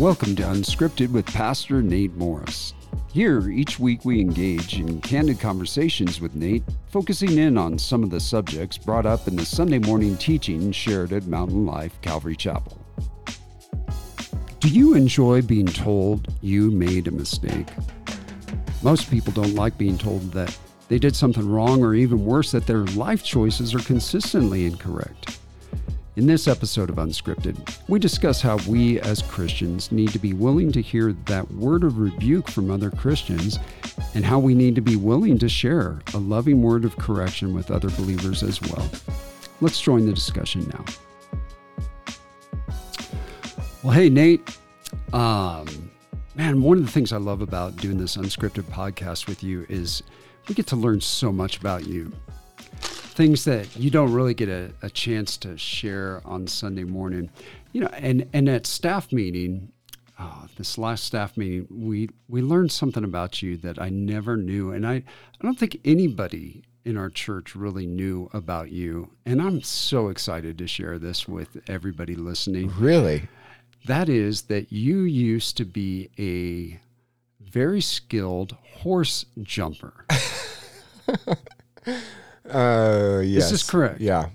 welcome to Unscripted with Pastor Nate Morris. Here, each week we engage in candid conversations with Nate, focusing in on some of the subjects brought up in the Sunday morning teaching shared at Mountain Life Calvary Chapel. Do you enjoy being told you made a mistake? Most people don't like being told that they did something wrong, or even worse, that their life choices are consistently incorrect. In this episode of Unscripted, we discuss how we as Christians need to be willing to hear that word of rebuke from other Christians and how we need to be willing to share a loving word of correction with other believers as well. Let's join the discussion now. Well, hey, Nate. Um, man, one of the things I love about doing this unscripted podcast with you is we get to learn so much about you things that you don't really get a, a chance to share on Sunday morning. You know, and, and at staff meeting, oh, this last staff meeting, we, we learned something about you that I never knew. And I, I don't think anybody in our church really knew about you. And I'm so excited to share this with everybody listening. Really? That is that you used to be a very skilled horse jumper. Uh, yes. This is correct. Yeah.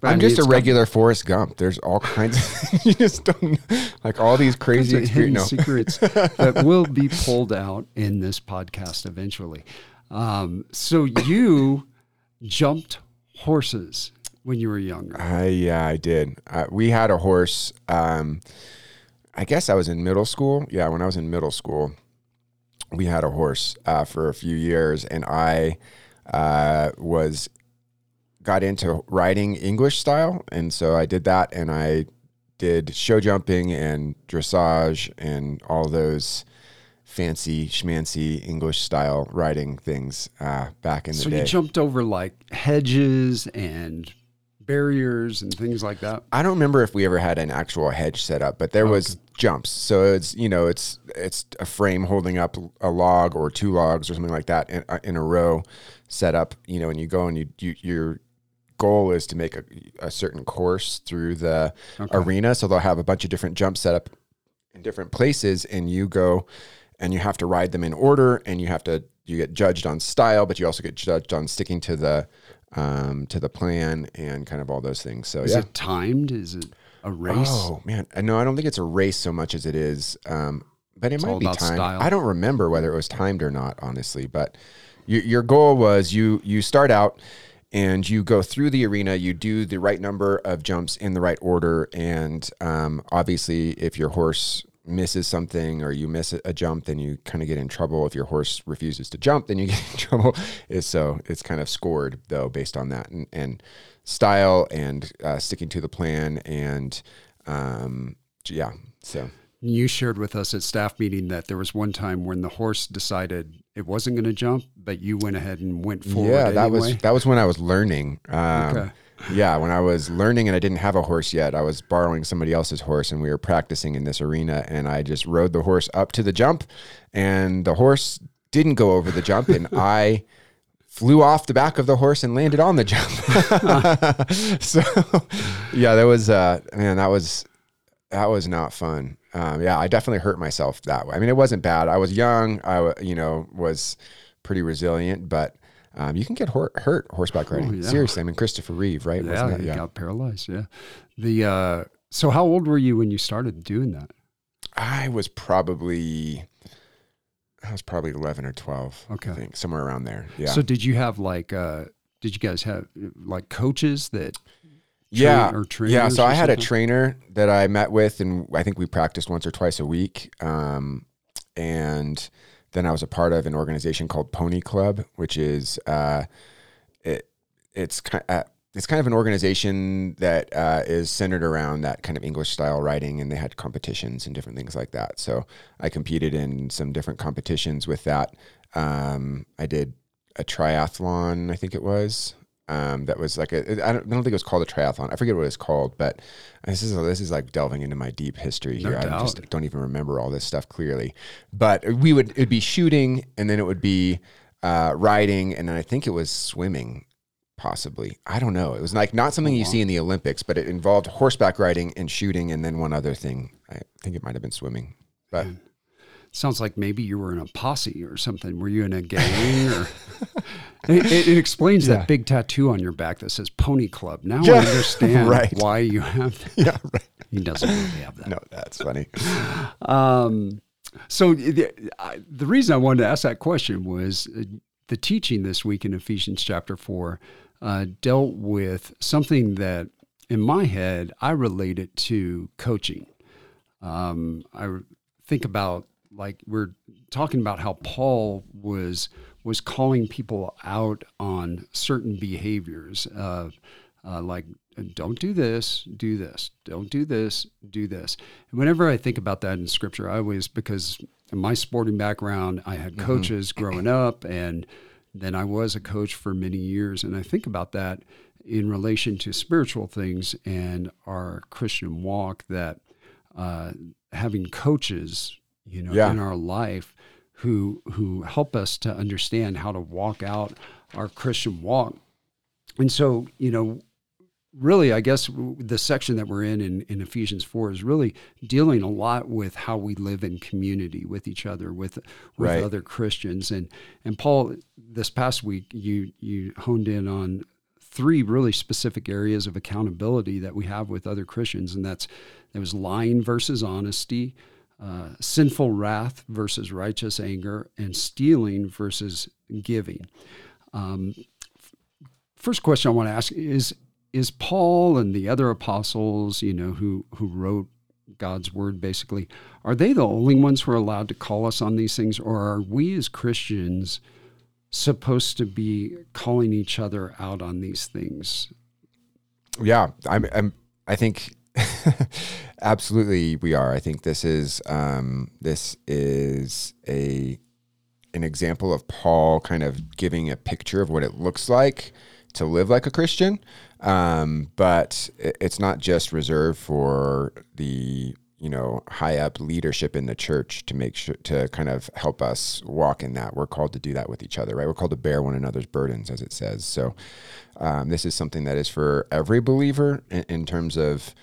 But I I'm mean, just a regular Forrest Gump. There's all kinds of, you just don't, like all these crazy hidden. No. secrets that will be pulled out in this podcast eventually. Um, so you jumped horses when you were younger. Uh, yeah, I did. Uh, we had a horse. Um, I guess I was in middle school. Yeah, when I was in middle school, we had a horse uh, for a few years, and I uh, was got into riding English style, and so I did that, and I did show jumping and dressage and all those fancy schmancy English style riding things uh, back in the so day. So you jumped over like hedges and barriers and things like that. I don't remember if we ever had an actual hedge set up, but there was jumps. So it's you know it's it's a frame holding up a log or two logs or something like that in, uh, in a row set up. You know, and you go and you, you your goal is to make a, a certain course through the arena. So they'll have a bunch of different jumps set up in different places, and you go and you have to ride them in order, and you have to you get judged on style, but you also get judged on sticking to the um, to the plan and kind of all those things. So Is yeah. it timed? Is it a race? Oh man, Uh, no, I don't think it's a race so much as it is, um, but it all might be timed. style. I don't remember whether it was timed or not, honestly. But your your goal was you you start out and you go through the arena. You do the right number of jumps in the right order, and um, obviously, if your horse misses something or you miss a- jump, then you kind of get in trouble. If your horse refuses to jump, then you get in trouble. So it's kind of scored though based on that and, and style and uh, sticking to the plan and um, yeah. So You shared with us at staff meeting that there was one time when the horse decided it wasn't going to jump, but you went ahead and went forward. yeah, that anyway. was that was when I was learning. Um, Okay. Yeah, when I was learning and I didn't have a horse yet, I was borrowing somebody else's horse and we were practicing in this arena. And I just rode the horse up to the jump, and the horse didn't go over the jump, and I flew off the back of the horse and landed on the jump. so, yeah, that was uh, man, that was that was not fun. Um, yeah, I definitely hurt myself that way. I mean, it wasn't bad. I was young. I you know was pretty resilient, but. Um, you can get hor- hurt horseback riding. Oh, yeah. Seriously, I mean Christopher Reeve, right? yeah, that- you got paralyzed. Yeah. The uh, so how old were you when you started doing that? I was probably, I was probably eleven or twelve. Okay. I think somewhere around there. Yeah, So did you have like uh, did you guys have like coaches that yeah, yeah. So I had a trainer that I met with, and I think we practiced once or twice a week. Um, and then I was a part of an organization called Pony Club, which is uh, it it's kind uh, it's kind of an organization that uh, is centered around that kind of English style writing, and they had competitions and different things like that. So I competed in some different competitions with that. Um, I did a triathlon, I think it was. Um, that was like a. I don't, I don't think it was called a triathlon. I forget what it's called, but this is this is like delving into my deep history No here. I just don't even remember all this stuff clearly. But we would it'd be shooting, and then it would be uh, riding, and then I think it was swimming possibly. I don't know. It was like not something you see in the Olympics, but it involved horseback riding and shooting, and then one other thing. I think it might have been swimming. But Man. Sounds like maybe you were in a posse or something. Were you in a gang? Or it, it, it explains Yeah. that big tattoo on your back that says Pony Club. Now Yeah, I understand right. why you have that. yeah, right. He doesn't really have that. No, that's funny. Um, so the, I, the reason I wanted to ask that question was uh, the teaching this week in Ephesians chapter four uh, dealt with something that, in my head, I relate it to coaching. Um, I think about like we're talking about how Paul was was calling people out on certain behaviors, uh, uh, like don't do this, do this, don't do this, do this. And whenever I think about that in Scripture, I always because in my sporting background, I had coaches growing up, and then I was a coach for many years, and I think about that in relation to spiritual things and our Christian walk that uh, having coaches, you know, Yeah. in our life who who help us to understand how to walk out our Christian walk. And so, you know, really, I guess the section that we're in, in in Ephesians four is really dealing a lot with how we live in community with each other, with with Right. other Christians. And and Paul, this past week, you you honed in on three really specific areas of accountability that we have with other Christians, and that's there was lying versus honesty, uh, sinful wrath versus righteous anger, and stealing versus giving. Um, first question I want to ask is: Is Paul and the other apostles, you know, who who wrote God's word, basically, are they the only ones who are allowed to call us on these things, or are we as Christians? supposed to be calling each other out on these things. Yeah, I'm. I'm I think absolutely we are. I think this is um, this is a an example of Paul kind of giving a picture of what it looks like to live like a Christian. Um, but it's not just reserved for the you know high up leadership in the church to make sure to kind of help us walk in that. We're called to do that with each other, right? We're called to bear one another's burdens, as it says. So um, this is something that is for every believer in, in terms of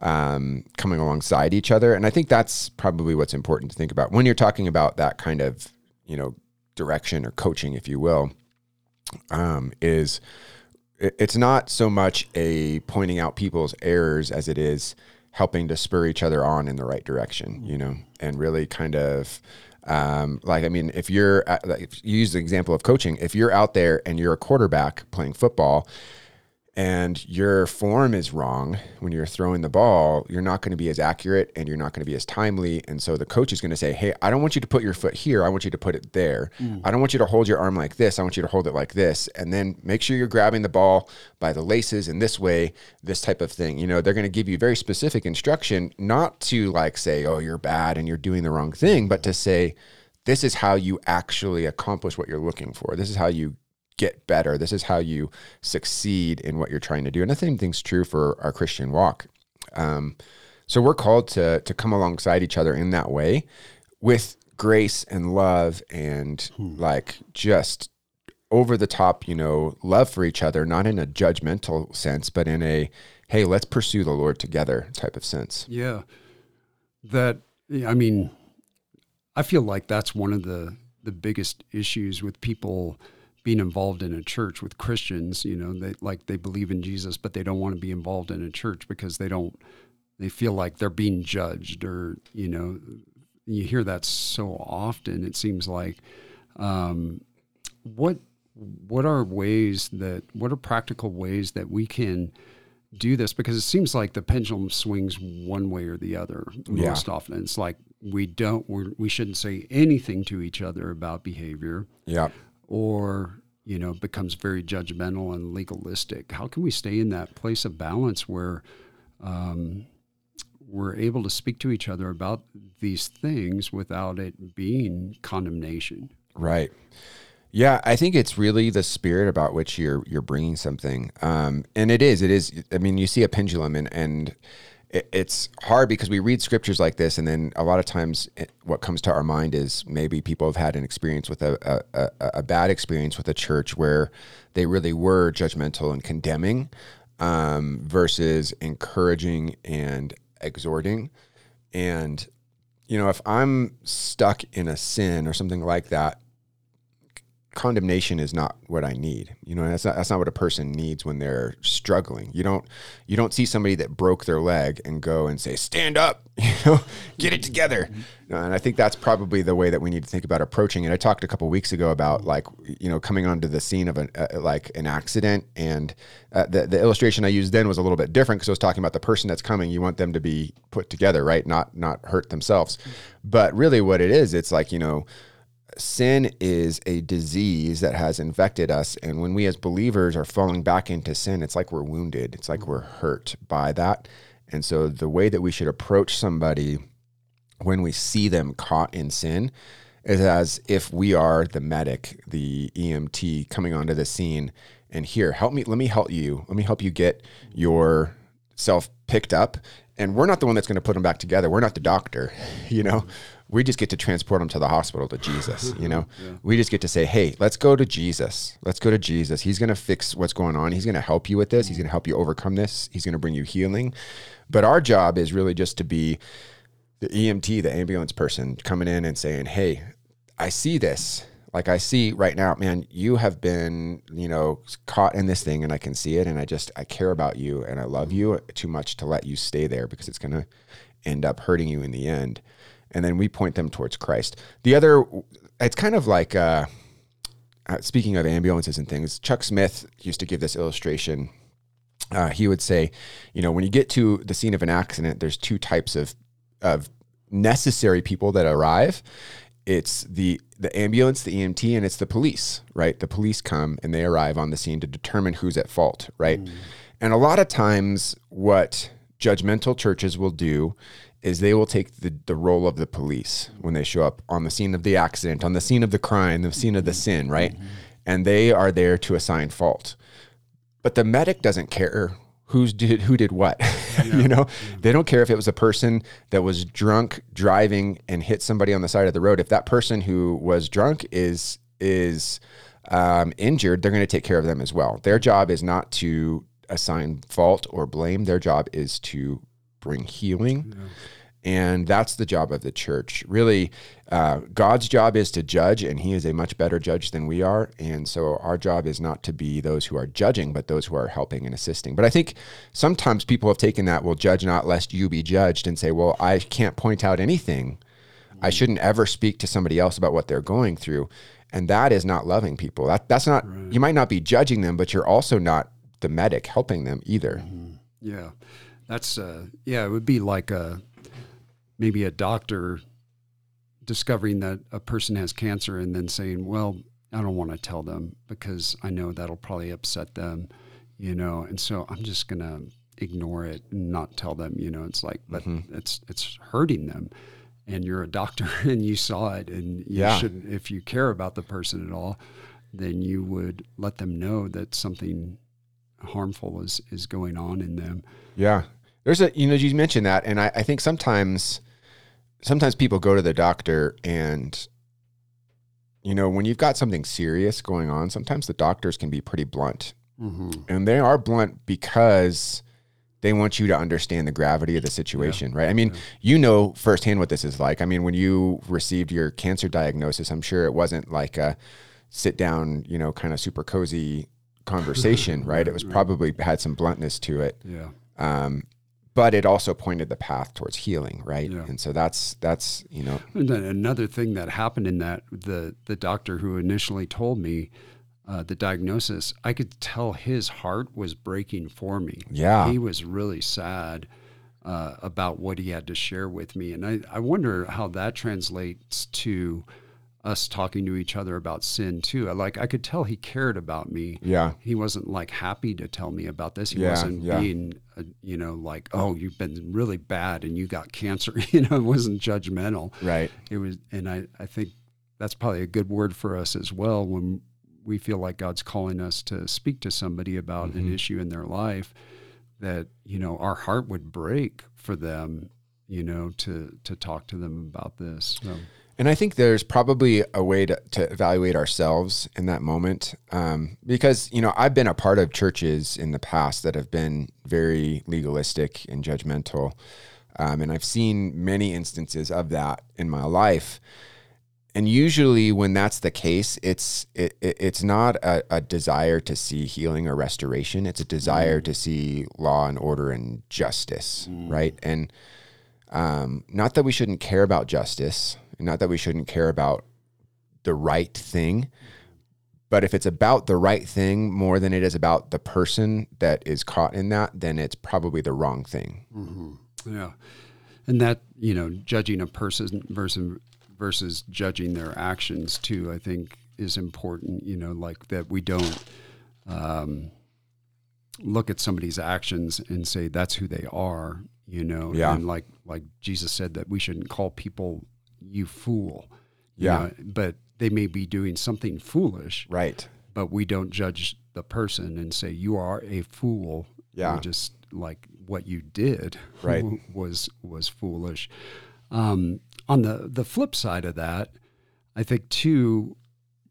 um, coming alongside each other. And I think that's probably what's important to think about when you're talking about that kind of, you know, direction or coaching, if you will, um, is it- it's not so much a pointing out people's errors as it is helping to spur each other on in the right direction, you know, and really kind of um, like I mean, if you're like, if you use the example of coaching, if you're out there and you're a quarterback playing football, and your form is wrong when you're throwing the ball, you're not going to be as accurate and you're not going to be as timely. And so the coach is going to say, Hey, I don't want you to put your foot here. I want you to put it there. Mm. I don't want you to hold your arm like this. I want you to hold it like this. And then make sure you're grabbing the ball by the laces in this way, this type of thing. You know, they're going to give you very specific instruction, not to like say, Oh, you're bad and you're doing the wrong thing, but to say, this is how you actually accomplish what you're looking for. This is how you get better. This is how you succeed in what you're trying to do. And the same thing's true for our Christian walk. Um, so we're called to to come alongside each other in that way with grace and love and like just over the top, you know, love for each other, not in a judgmental sense, but in a hey, let's pursue the Lord together type of sense. Yeah. That I mean, I feel like that's one of the the biggest issues with people being involved in a church with Christians, you know, they like they believe in Jesus but they don't want to be involved in a church because they don't they feel like they're being judged or, you know, you hear that so often it seems like um what what are ways that what are practical ways that we can do this because it seems like the pendulum swings one way or the other Yeah. most often. It's like we don't we're, we shouldn't say anything to each other about behavior Yeah. Or you know becomes very judgmental and legalistic. How can we stay in that place of balance where um, we're able to speak to each other about these things without it being condemnation? Right. Yeah, I think it's really the spirit about which you're you're bringing something, um, and it is. It is. I mean, you see a pendulum, and and it's hard because we read scriptures like this, and then a lot of times, it, what comes to our mind is maybe people have had an experience with a a, a a bad experience with a church where they really were judgmental and condemning, um, versus encouraging and exhorting, and you know, if I'm stuck in a sin or something like that, condemnation is not what I need. You know, that's not that's not what a person needs when they're struggling. You don't you don't see somebody that broke their leg and go and say, "Stand up," you know, get it together. and I think that's probably the way that we need to think about approaching it. I talked a couple weeks ago about like you know coming onto the scene of an uh, like an accident, and uh, the the illustration I used then was a little bit different because I was talking about the person that's coming. You want them to be put together, right? Not not hurt themselves. But really, what it is, it's like you know sin is a disease that has infected us. And when we as believers are falling back into sin, it's like we're wounded, it's like we're hurt by that. And so the way that we should approach somebody when we see them caught in sin is as if we are the medic, the EMT coming onto the scene and here, help me, let me help you. Let me help you get yourself picked up. And we're not the one that's going to put them back together. We're not the doctor, you know we just get to transport them to the hospital to Jesus. You know, yeah. we just get to say, hey, let's go to Jesus. Let's go to Jesus. He's going to fix what's going on. He's going to help you with this. He's mm-hmm. going to help you overcome this. He's going to bring you healing. But our job is really just to be the EMT, the ambulance person coming in and saying, hey, I see this. Like I see right now, man, you have been, you know, caught in this thing and I can see it. And I just, I care about you and I love mm-hmm. you too much to let you stay there because it's going to end up hurting you in the end and then we point them towards Christ. The other, it's kind of like, uh, uh, speaking of ambulances and things, Chuck Smith used to give this illustration. Uh, he would say, you know, when you get to the scene of an accident, there's two types of of necessary people that arrive. It's the the ambulance, the EMT, and it's the police, right? The police come and they arrive on the scene to determine who's at fault, right? Mm. And a lot of times, what judgmental churches will do is they will take the, the role of the police when they show up on the scene of the accident, on the scene of the crime, the scene of the sin, right? Mm-hmm. And they are there to assign fault. But the medic doesn't care who's did who did what. Yeah. you know, yeah. they don't care if it was a person that was drunk driving and hit somebody on the side of the road. If that person who was drunk is is um, injured, they're going to take care of them as well. Their job is not to assign fault or blame. Their job is to bring healing. Yeah. And that's the job of the church. Really, uh, God's job is to judge, and He is a much better judge than we are. And so our job is not to be those who are judging, but those who are helping and assisting. But I think sometimes people have taken that, well, judge not lest you be judged, and say, well, I can't point out anything. I shouldn't ever speak to somebody else about what they're going through. And that is not loving people. That, that's not, right. you might not be judging them, but you're also not the medic helping them either. Mm-hmm. Yeah. That's, uh, yeah, it would be like a, maybe a doctor discovering that a person has cancer and then saying, well, I don't want to tell them because I know that'll probably upset them, you know, and so I'm just going to ignore it and not tell them, you know, it's like, but mm-hmm. it's, it's hurting them and you're a doctor and you saw it and you yeah. should, if you care about the person at all, then you would let them know that something harmful is, is going on in them. Yeah. There's a, you know, you mentioned that. And I, I think sometimes, sometimes people go to the doctor and you know when you've got something serious going on sometimes the doctors can be pretty blunt mm-hmm. and they are blunt because they want you to understand the gravity of the situation yeah. right i mean yeah. you know firsthand what this is like i mean when you received your cancer diagnosis i'm sure it wasn't like a sit down you know kind of super cozy conversation right, it was right. probably had some bluntness to it yeah um, but it also pointed the path towards healing, right? Yeah. And so that's that's you know. And then another thing that happened in that the the doctor who initially told me uh, the diagnosis, I could tell his heart was breaking for me. Yeah, he was really sad. Uh, about what he had to share with me. And I, I wonder how that translates to us talking to each other about sin too. Like I could tell he cared about me. Yeah. He wasn't like happy to tell me about this. He yeah, wasn't yeah. being, uh, you know, like, oh, you've been really bad and you got cancer. you know, it wasn't judgmental. Right. It was, and I, I think that's probably a good word for us as well when we feel like God's calling us to speak to somebody about mm-hmm. an issue in their life that, you know, our heart would break for them, you know, to, to talk to them about this. So. And I think there's probably a way to, to evaluate ourselves in that moment. Um, because, you know, I've been a part of churches in the past that have been very legalistic and judgmental. Um, and I've seen many instances of that in my life. And usually, when that's the case, it's it, it it's not a, a, desire to see healing or restoration. It's a desire mm. to see law and order and justice, mm. right? And um, not that we shouldn't care about justice, not that we shouldn't care about the right thing, but if it's about the right thing more than it is about the person that is caught in that, then it's probably the wrong thing. Mm-hmm. Yeah, and that you know, judging a person versus versus judging their actions too, I think is important. You know, like that we don't. Um, look at somebody's actions and say that's who they are you know yeah. and like like jesus said that we shouldn't call people you fool yeah. know? but they may be doing something foolish right. but we don't judge the person and say you are a fool. Yeah. We just like what you did right. was was foolish. Um, on the the flip side of that i think too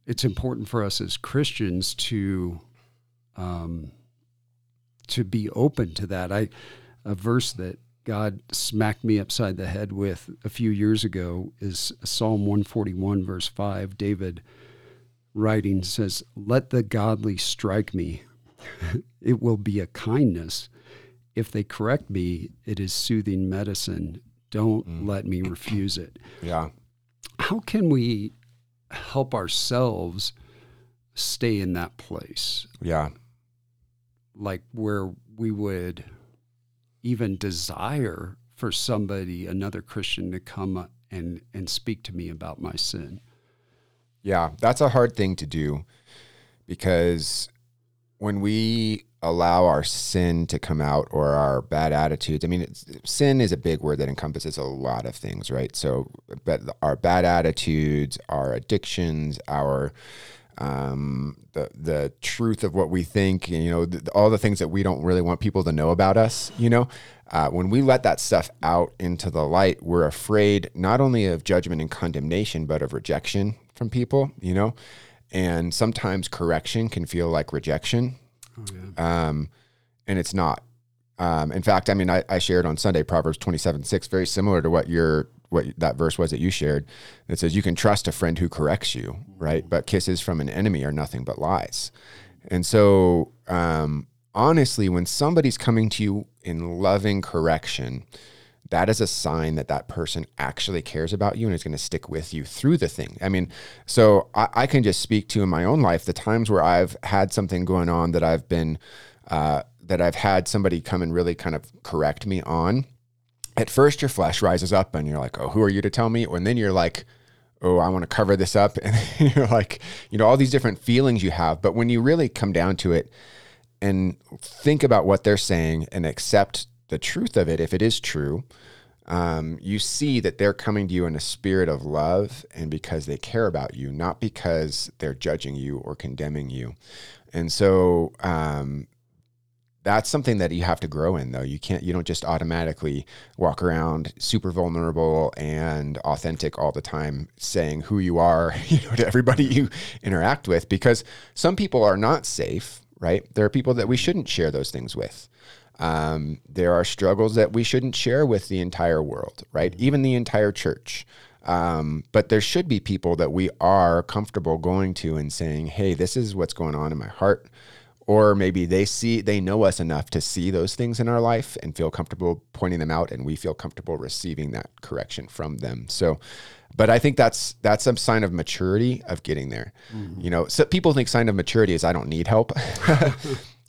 it's important for us as christians to um, to be open to that. I a verse that God smacked me upside the head with a few years ago is Psalm 141, verse 5. David writing says, Let the godly strike me. it will be a kindness. If they correct me, it is soothing medicine. Don't mm. let me refuse it. Yeah. How can we help ourselves stay in that place? Yeah. Like where we would even desire for somebody, another Christian, to come and and speak to me about my sin. Yeah, that's a hard thing to do because when we allow our sin to come out or our bad attitudes, I mean, sin is a big word that encompasses a lot of things, right? So, but our bad attitudes, our addictions, our um, the the truth of what we think, you know, the, all the things that we don't really want people to know about us. You know, uh, when we let that stuff out into the light, we're afraid not only of judgment and condemnation, but of rejection from people. You know, and sometimes correction can feel like rejection, oh, yeah. um, and it's not. Um, in fact, I mean, I, I shared on Sunday Proverbs twenty seven six, very similar to what you're what that verse was that you shared that says you can trust a friend who corrects you, right? But kisses from an enemy are nothing but lies. And so, um, honestly, when somebody's coming to you in loving correction, that is a sign that that person actually cares about you and is going to stick with you through the thing. I mean, so I, I, can just speak to in my own life the times where I've had something going on that I've been, uh, that I've had somebody come and really kind of correct me on at first your flesh rises up and you're like, oh, who are you to tell me? And then you're like, oh, I want to cover this up. And you're like, you know, all these different feelings you have. But when you really come down to it and think about what they're saying and accept the truth of it, if it is true, um, you see that they're coming to you in a spirit of love and because they care about you, not because they're judging you or condemning you. And so um, that's something that you have to grow in though. You can't you don't just automatically walk around super vulnerable and authentic all the time saying who you are you know to everybody you interact with because some people are not safe right? There are people that we shouldn't share those things with. Um, there are struggles that we shouldn't share with the entire world right? Even the entire church. Um, but there should be people that we are comfortable going to and saying hey this is what's going on in my heart or maybe they see they know us enough to see those things in our life and feel comfortable pointing them out and we feel comfortable receiving that correction from them. So but i think that's that's a sign of maturity of getting there. Mm-hmm. you know so people think sign of maturity is i don't need help.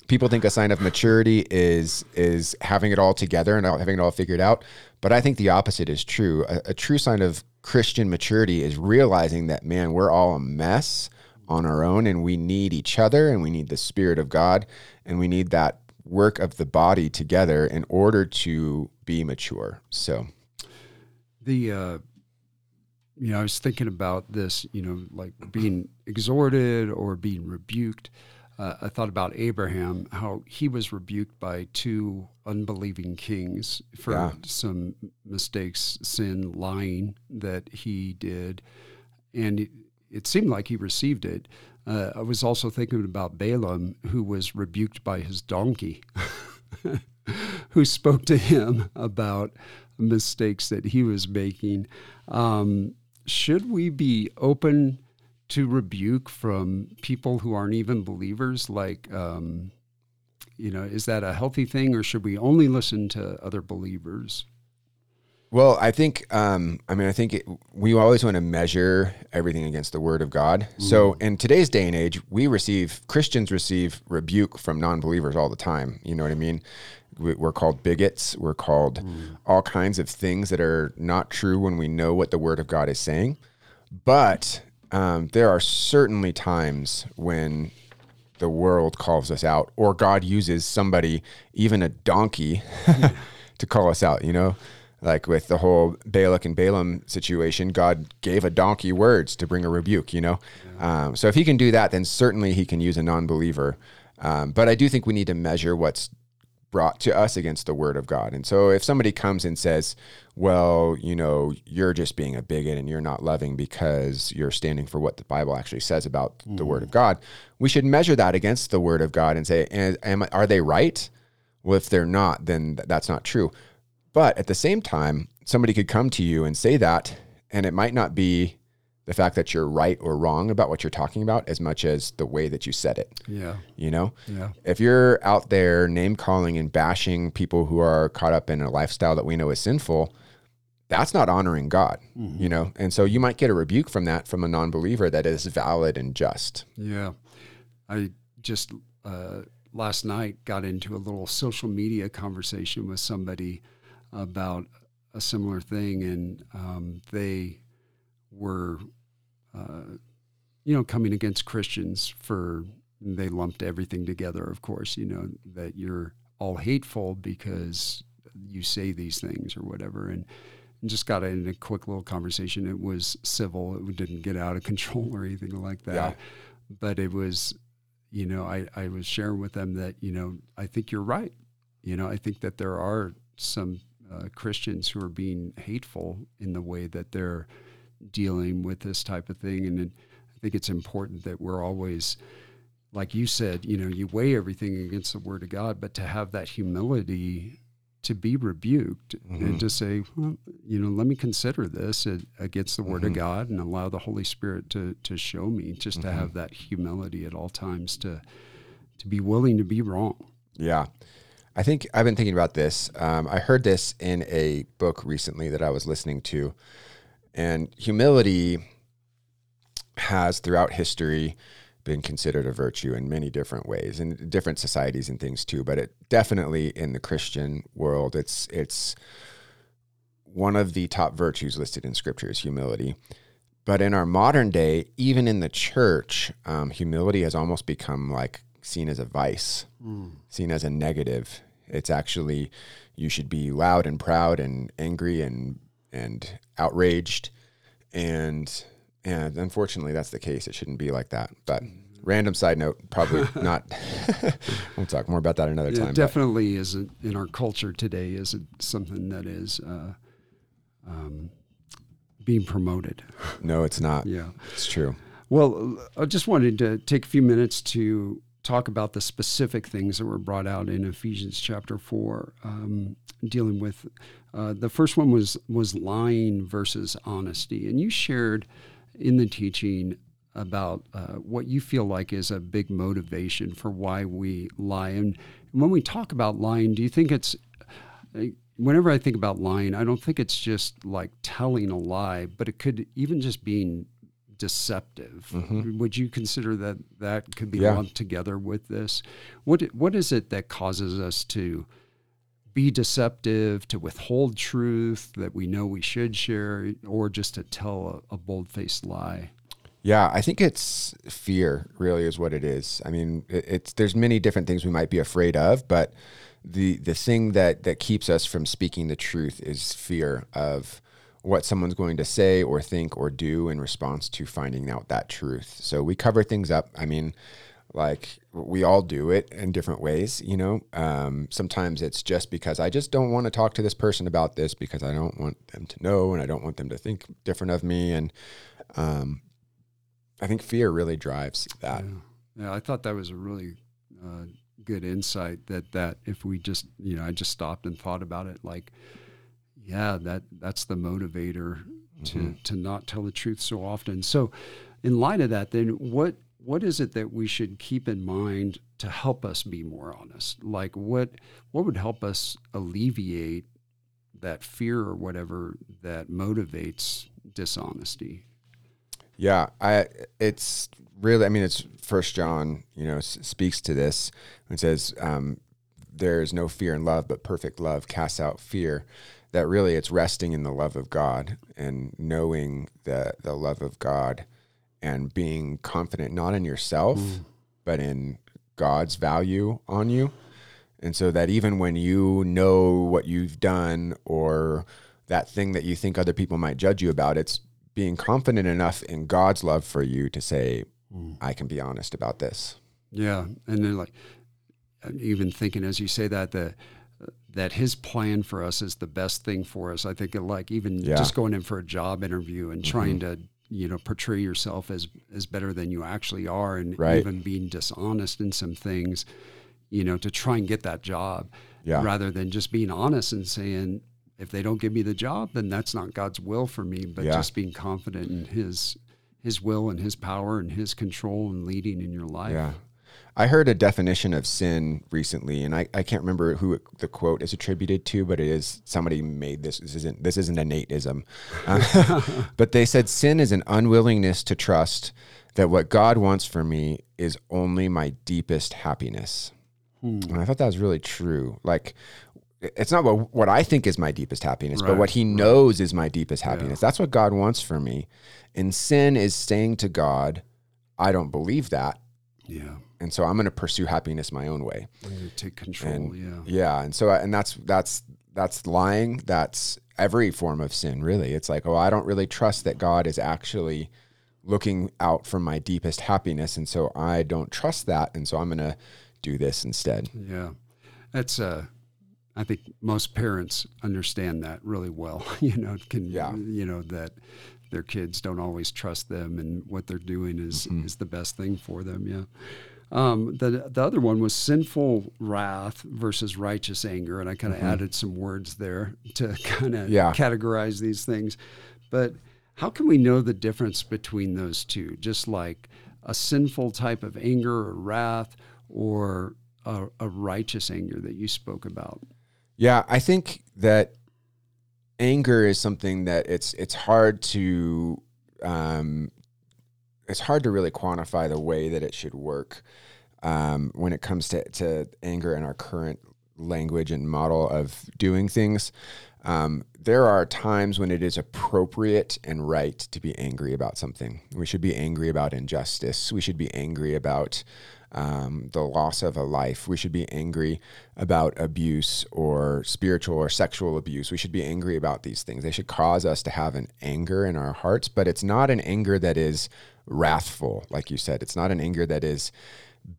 People think a sign of maturity is is having it all together and having it all figured out. But i think the opposite is true. A, a true sign of christian maturity is realizing that man we're all a mess on our own and we need each other and we need the spirit of God and we need that work of the body together in order to be mature. So the uh you know, I was thinking about this, you know, like being exhorted or being rebuked. Uh, I thought about Abraham, how he was rebuked by two unbelieving kings for yeah. some mistakes, sin, lying that he did. And it seemed like he received it. Uh, I was also thinking about Balaam, who was rebuked by his donkey, who spoke to him about mistakes that he was making. Um, should we be open to rebuke from people who aren't even believers? Like, um, you know, is that a healthy thing, or should we only listen to other believers? Well, I think, um, I mean, I think it, we always want to measure everything against the Word of God. Mm. So, in today's day and age, we receive Christians receive rebuke from non-believers all the time. You know what I mean? We're called bigots. We're called mm. all kinds of things that are not true when we know what the Word of God is saying. But um, there are certainly times when the world calls us out, or God uses somebody, even a donkey, to call us out. You know like with the whole Balak and Balaam situation, God gave a donkey words to bring a rebuke, you know? Yeah. Um, so if he can do that, then certainly he can use a non believer. Um, but I do think we need to measure what's brought to us against the word of God. And so if somebody comes and says, well, you know, you're just being a bigot and you're not loving because you're standing for what the Bible actually says about mm. the word of mm. God, we should measure that against the word of God and say, am, are they right? Well, if they're not, then that's not true. But at the same time, somebody could come to you and say that, and it might not be the fact that you're right or wrong about what you're talking about as much as the way that you said it. Yeah. You know? Yeah. If you're out there name calling and bashing people who are caught up in a lifestyle that we know is sinful, that's not honoring God, mm-hmm. you know? And so you might get a rebuke from that from a non believer that is valid and just. Yeah. I just uh, last night got into a little social media conversation with somebody about a similar thing, and um, they were, uh, you know, coming against Christians for they lumped everything together. Of course, you know that you're all hateful because you say these things or whatever, and, and just got in a quick little conversation. It was civil; it didn't get out of control or anything like that. Yeah. But it was, you know, I, I was sharing with them that you know I think you're right. You know, I think that there are some uh, Christians who are being hateful in the way that they're dealing with this type of thing. And I think it's important that we're always, like you said, you know, you weigh everything against the Word of God, but to have that humility to be rebuked mm-hmm. and to say, well, you know, let me consider this against the Word mm-hmm. of God and allow the Holy Spirit to to show me. Just mm-hmm. to have that humility at all times to to be willing to be wrong. Yeah. I think I've been thinking about this. Um, I heard this in a book recently that I was listening to, and humility has throughout history been considered a virtue in many different ways in different societies and things too but it definitely in the christian world it's it's one of the top virtues listed in scripture is humility but in our modern day even in the church um, humility has almost become like seen as a vice, mm. seen as a negative. It's actually you should be loud and proud and angry and and outraged and and unfortunately that's the case. It shouldn't be like that. But random side note, probably not. we'll talk more about that another yeah, time. Definitely but. isn't in our culture today. Isn't something that is uh, um, being promoted. No, it's not. yeah, it's true. Well, I just wanted to take a few minutes to talk about the specific things that were brought out in Ephesians chapter four, um, dealing with uh, the first one was was lying versus honesty, and you shared in the teaching about uh, what you feel like is a big motivation for why we lie. And when we talk about lying, do you think it's uh, whenever I think about lying, I don't think it's just like telling a lie, but it could even just being deceptive. Mm-hmm. Would you consider that that could be yeah. lumped together with this? What what is it that causes us to be deceptive, to withhold truth that we know we should share, or just to tell a, a bold faced lie? Yeah, I think it's fear. Really, is what it is. I mean, it, it's there's many different things we might be afraid of, but the the thing that that keeps us from speaking the truth is fear of what someone's going to say or think or do in response to finding out that truth. So we cover things up. I mean, like we all do it in different ways, you know. Um, sometimes it's just because I just don't want to talk to this person about this because I don't want them to know and I don't want them to think different of me. And um, I think fear really drives that. Yeah. yeah, I thought that was a really uh, good insight that that if we just you know I just stopped and thought about it like yeah that that's the motivator to mm-hmm. to not tell the truth so often. So in light of that then what what is it that we should keep in mind to help us be more honest? Like what what would help us alleviate that fear or whatever that motivates dishonesty? Yeah i it's really i mean it's first john you know s- speaks to this and says um, there is no fear in love but perfect love casts out fear that really it's resting in the love of god and knowing the the love of god and being confident not in yourself mm. but in god's value on you and so that even when you know what you've done or that thing that you think other people might judge you about it's being confident enough in god's love for you to say mm. I can be honest about this. Yeah, and then like even thinking as you say that the that his plan for us is the best thing for us. I think like even yeah. just going in for a job interview and mm-hmm. trying to you know portray yourself as as better than you actually are, and right. even being dishonest in some things, you know, to try and get that job, yeah. rather than just being honest and saying if they don't give me the job, then that's not God's will for me. But yeah. just being confident in His his will and his power and his control and leading in your life. Yeah. I heard a definition of sin recently, and I, I can't remember who the quote is attributed to, but it is somebody made this. This isn't this isn't a Nateism, uh, but they said sin is an unwillingness to trust that what God wants for me is only my deepest happiness. Hmm. And I thought that was really true. Like, it's not what, what I think is my deepest happiness, right. but what He knows is my deepest happiness. Yeah. That's what God wants for me. And sin is saying to God, I don't believe that. Yeah. And so I'm going to pursue happiness my own way. take control. And, yeah. Yeah. And so, and that's, that's, that's lying. That's every form of sin, really. It's like, oh, I don't really trust that God is actually looking out for my deepest happiness. And so I don't trust that. And so I'm going to do this instead. Yeah. That's, uh, I think most parents understand that really well. you know, can yeah. you know that their kids don't always trust them and what they're doing is mm-hmm. is the best thing for them. Yeah. Um, the the other one was sinful wrath versus righteous anger, and I kind of mm-hmm. added some words there to kind of yeah. categorize these things. But how can we know the difference between those two? Just like a sinful type of anger or wrath, or a, a righteous anger that you spoke about. Yeah, I think that anger is something that it's it's hard to um, it's hard to really quantify the way that it should work um, when it comes to, to anger in our current language and model of doing things. Um, there are times when it is appropriate and right to be angry about something. We should be angry about injustice. We should be angry about um, the loss of a life. We should be angry about abuse or spiritual or sexual abuse. We should be angry about these things. They should cause us to have an anger in our hearts, but it's not an anger that is wrathful, like you said. It's not an anger that is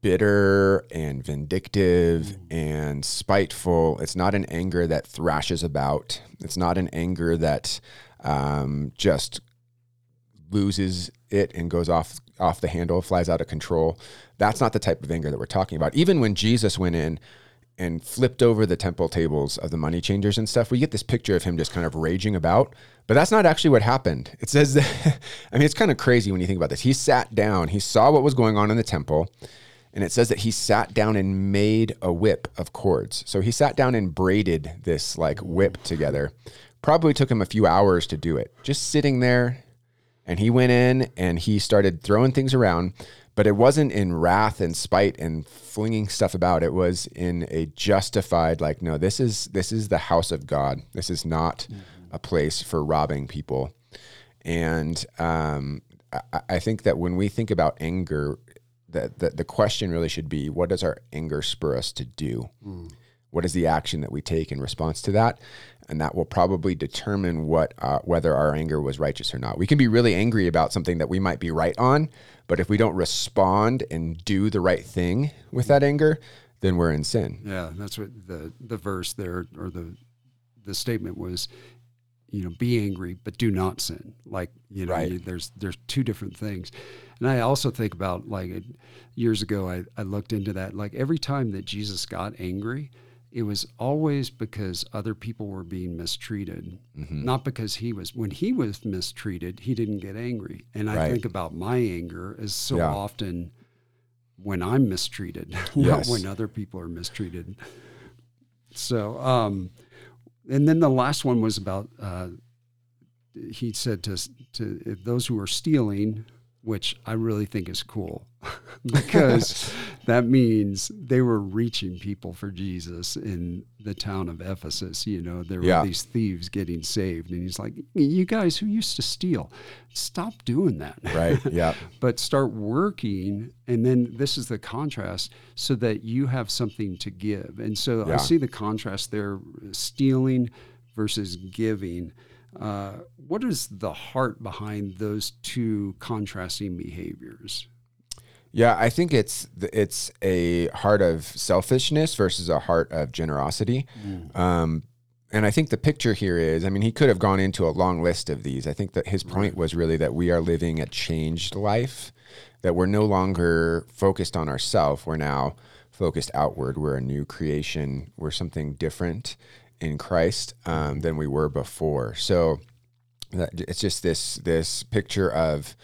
bitter and vindictive mm. and spiteful. It's not an anger that thrashes about. It's not an anger that um, just loses it and goes off off the handle, flies out of control. That's not the type of anger that we're talking about. Even when Jesus went in and flipped over the temple tables of the money changers and stuff, we get this picture of him just kind of raging about. But that's not actually what happened. It says that, I mean, it's kind of crazy when you think about this. He sat down, he saw what was going on in the temple, and it says that he sat down and made a whip of cords. So he sat down and braided this like whip together. Probably took him a few hours to do it. Just sitting there, and he went in and he started throwing things around, but it wasn't in wrath and spite and flinging stuff about. It was in a justified, like, no, this is this is the house of God. This is not mm-hmm. a place for robbing people. And um, I, I, think that when we think about anger, that the, the question really should be, what does our anger spur us to do? Mm. What is the action that we take in response to that? And that will probably determine what uh, whether our anger was righteous or not. We can be really angry about something that we might be right on, but if we don't respond and do the right thing with that anger, then we're in sin. Yeah, that's what the the verse there or the the statement was. You know, be angry, but do not sin. Like you know, right. you, there's there's two different things, And I also think about like years ago, I, I looked into that. Like every time that Jesus got angry, it was always because other people were being mistreated, mm-hmm. not because he was. When he was mistreated, he didn't get angry. And I right. think about my anger as so yeah. often when I'm mistreated, yes. not when other people are mistreated. So, um, and then the last one was about uh, he said to to those who are stealing, which I really think is cool because that means they were reaching people for Jesus in the town of Ephesus. You know, there were yeah. these thieves getting saved. And he's like, You guys who used to steal, stop doing that. Right. Yeah. but start working. And then this is the contrast so that you have something to give. And so yeah. I see the contrast there stealing versus giving. Uh, what is the heart behind those two contrasting behaviors? Yeah, I think it's it's a heart of selfishness versus a heart of generosity. Mm. Um, and I think the picture here is, I mean, he could have gone into a long list of these. I think that his point right. was really that we are living a changed life, that we're no longer focused on ourselves. We're now focused outward. We're a new creation. We're something different in Christ um, than we were before. So that, it's just this this picture of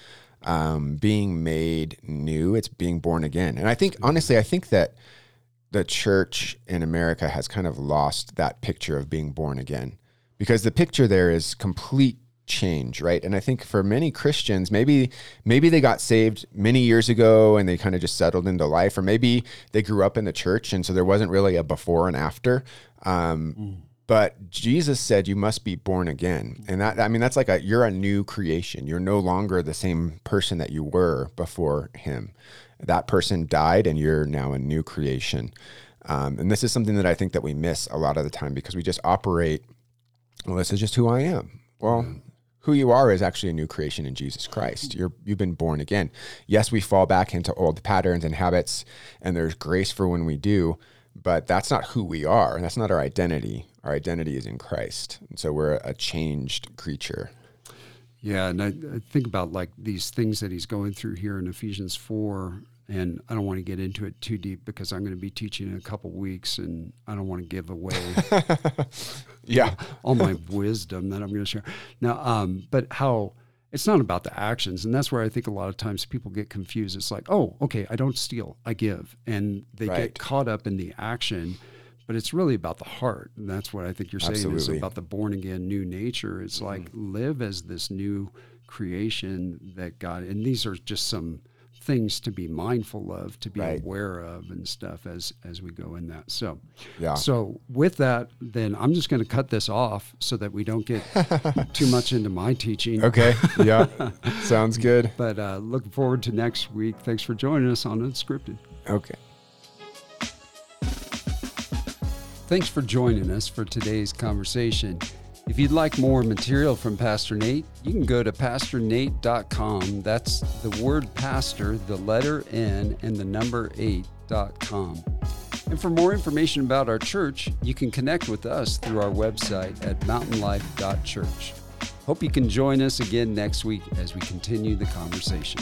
um, being made new. It's being born again. And I think honestly, I think that the church in America has kind of lost that picture of being born again because the picture there is complete change right and i think for many christians maybe maybe they got saved many years ago and they kind of just settled into life or maybe they grew up in the church and so there wasn't really a before and after um, mm. But Jesus said you must be born again. And that I mean that's like a you're a new creation. You're no longer the same person that you were before him. That person died and you're now a new creation. Um, and this is something that I think that we miss a lot of the time because we just operate well this is just who I am. Well, who you are is actually a new creation in Jesus Christ. You're you've been born again. Yes, we fall back into old patterns and habits and there's grace for when we do, but that's not who we are. That's not our identity. Our identity is in Christ. And so we're a changed creature. Yeah, and I, I, think about like these things that he's going through here in Ephesians 4 and I don't want to get into it too deep because I'm going to be teaching in a couple weeks and I don't want to give away yeah all my wisdom that I'm going to share. Now um, but how it's not about the actions and that's where i think a lot of times people get confused it's like oh okay i don't steal i give and they right. get caught up in the action but it's really about the heart and that's what i think you're saying Absolutely. is about the born again new nature it's mm-hmm. like live as this new creation that god and these are just some things to be mindful of, to be right. aware of, and stuff as as we go in that. So, yeah. So with that, then I'm just going to cut this off so that we don't get too much into my teaching. Okay. Yeah. Sounds good. But uh, looking forward to next week. Thanks for joining us on Unscripted. Okay. Thanks for joining us for today's conversation. If you'd like more material from Pastor Nate, you can go to pastorn8.com. That's the word pastor, the letter N, and the number 8.com. And for more information about our church, you can connect with us through our website at mountainlife.church. Hope you can join us again next week as we continue the conversation.